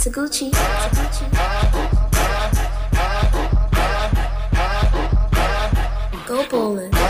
to Gucci. Go bowling.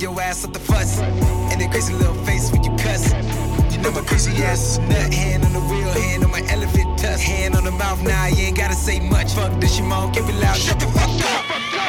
your ass up the fuss. And that crazy little face when you cuss. You know my crazy ass is nut. Hand on the wheel, hand on my elephant tusk. Hand on the mouth, nah, you ain't gotta say much. Fuck this, shit, mom, give it loud. Shut the fuck up.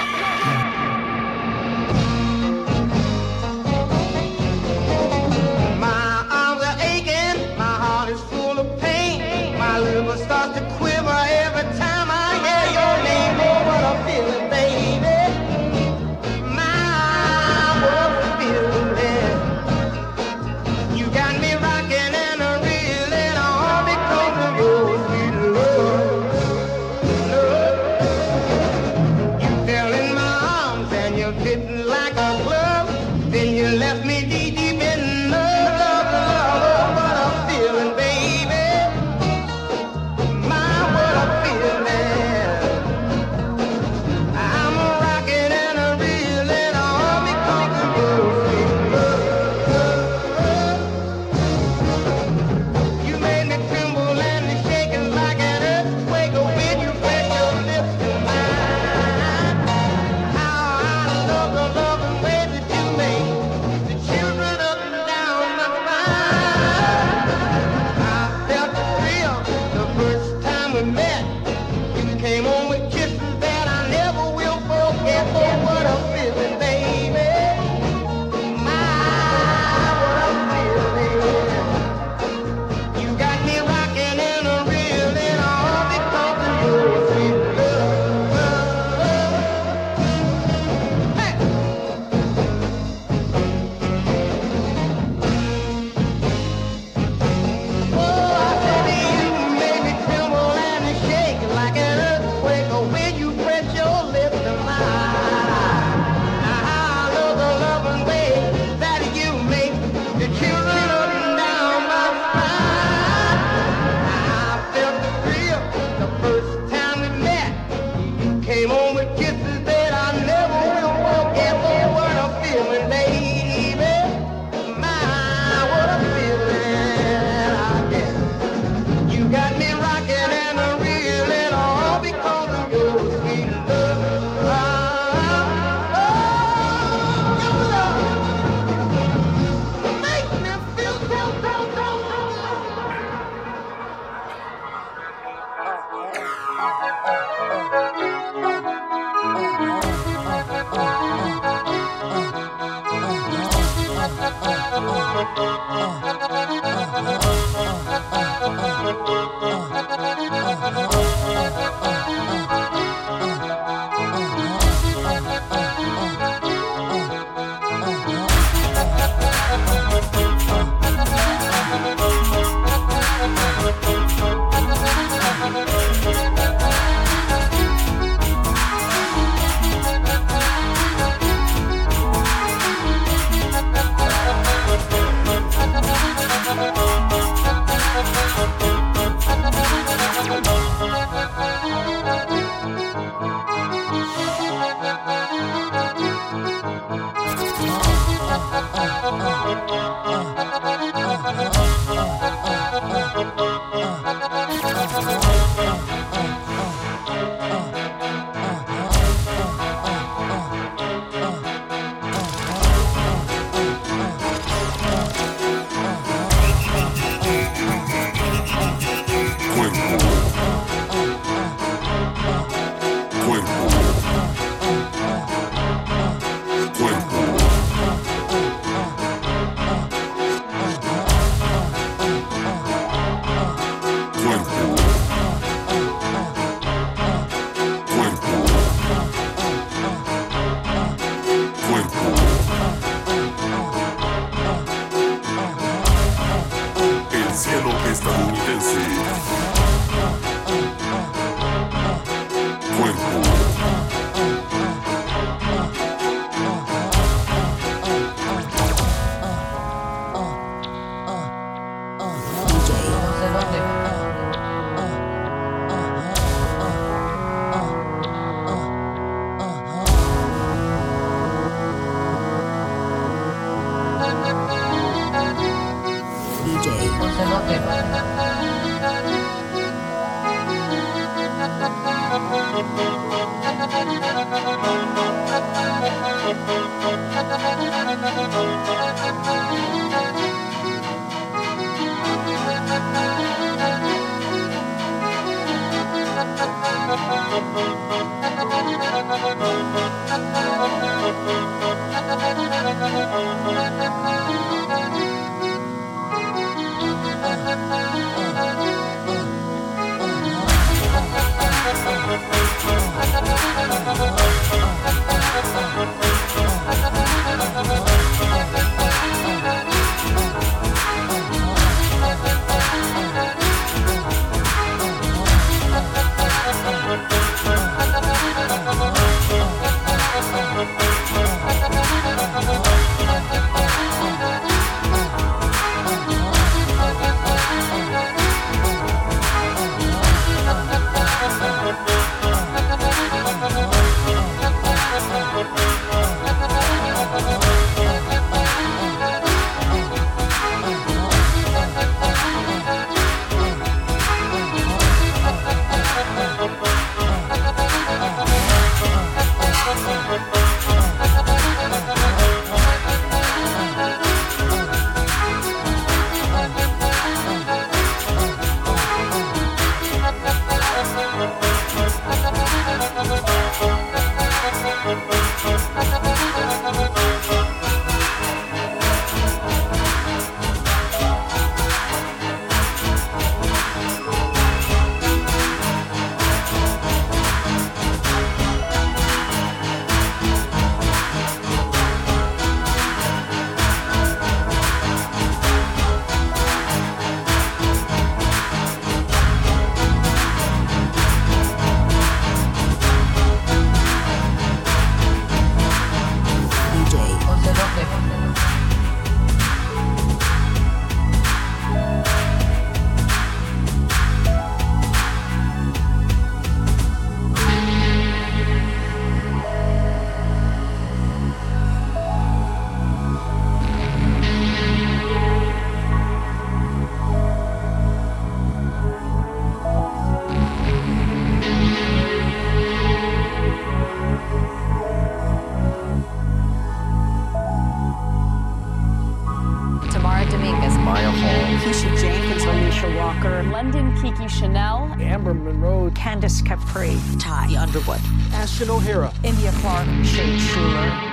Prey, Ty Underwood, Ashton O'Hara, India Clarke, Shade Schuler.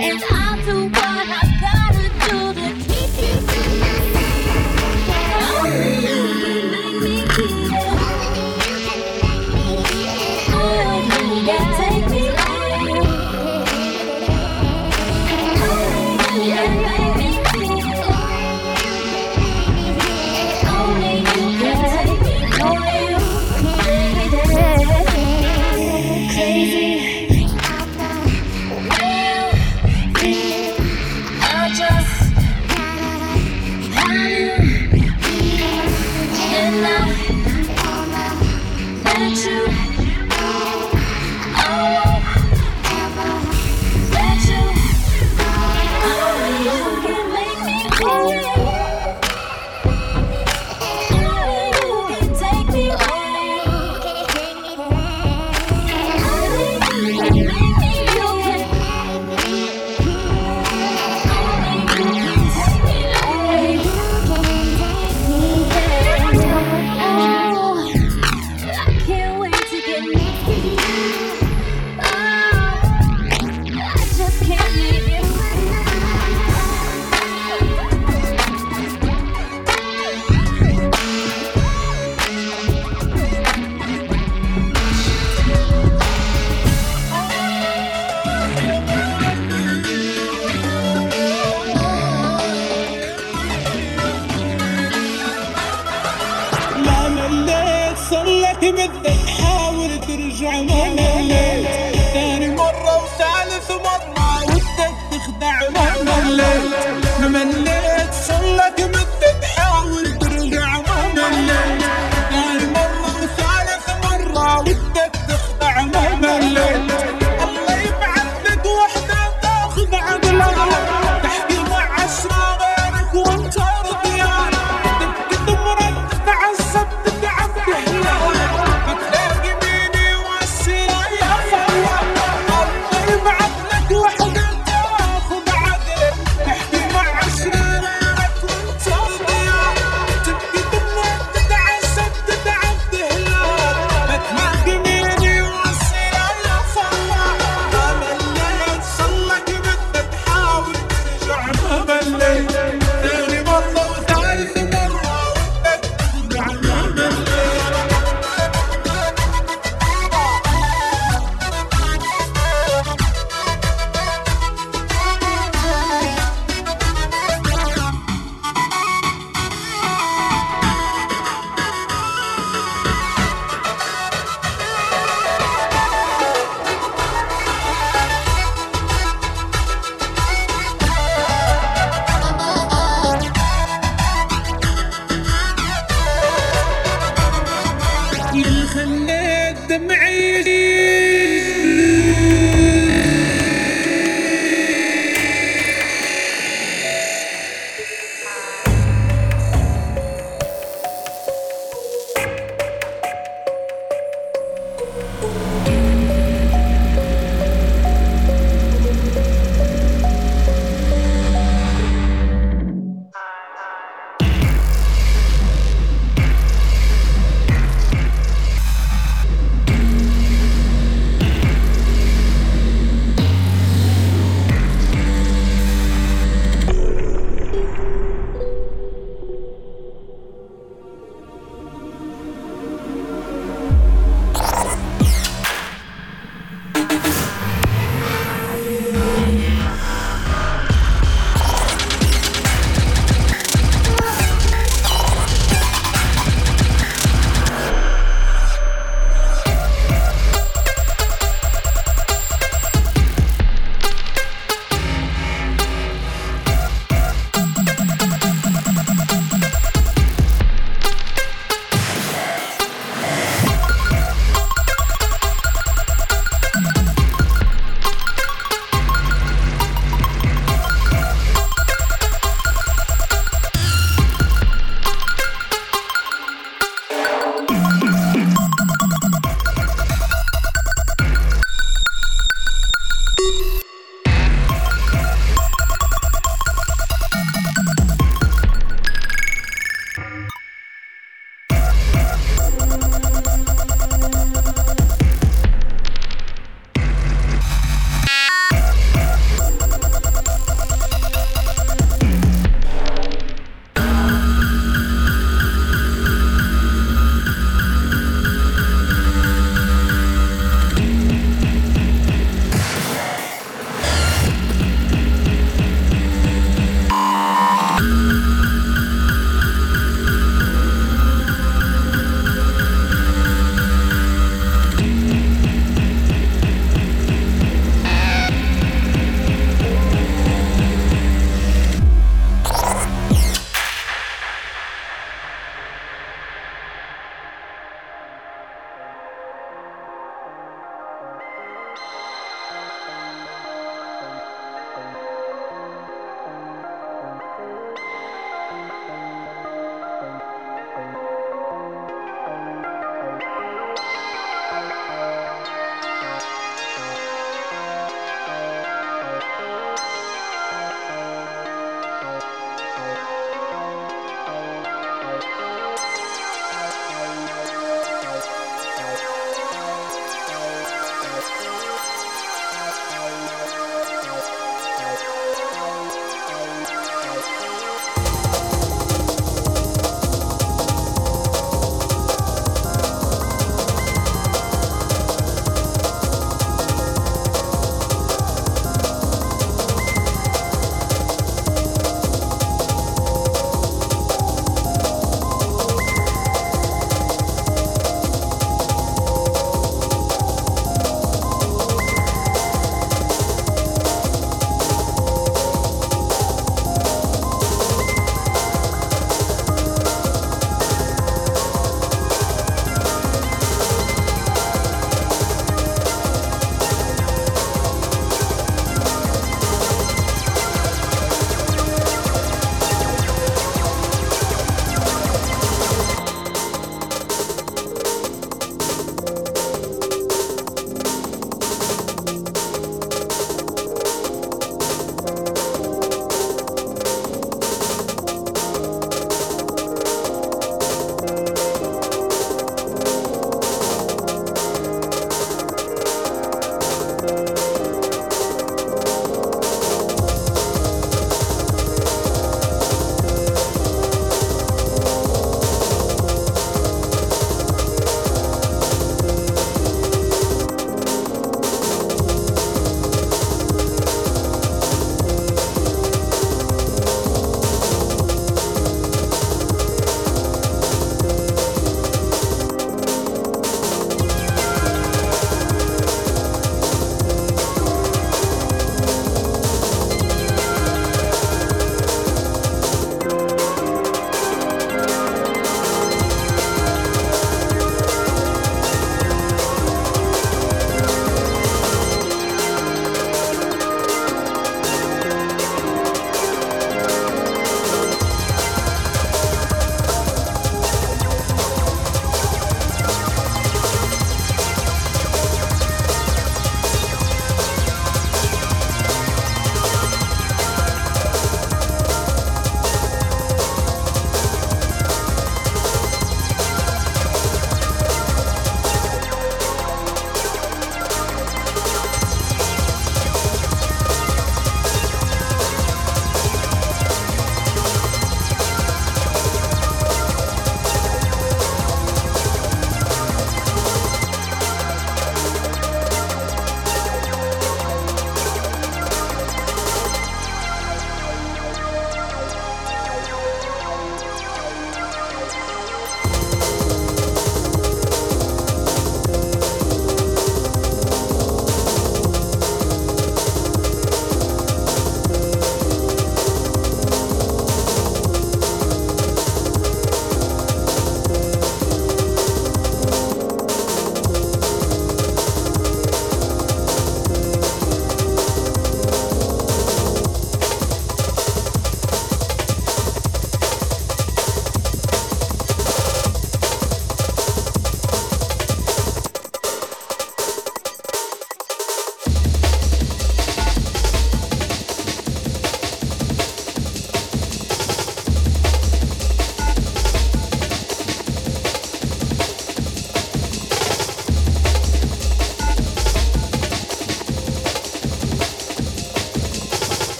It's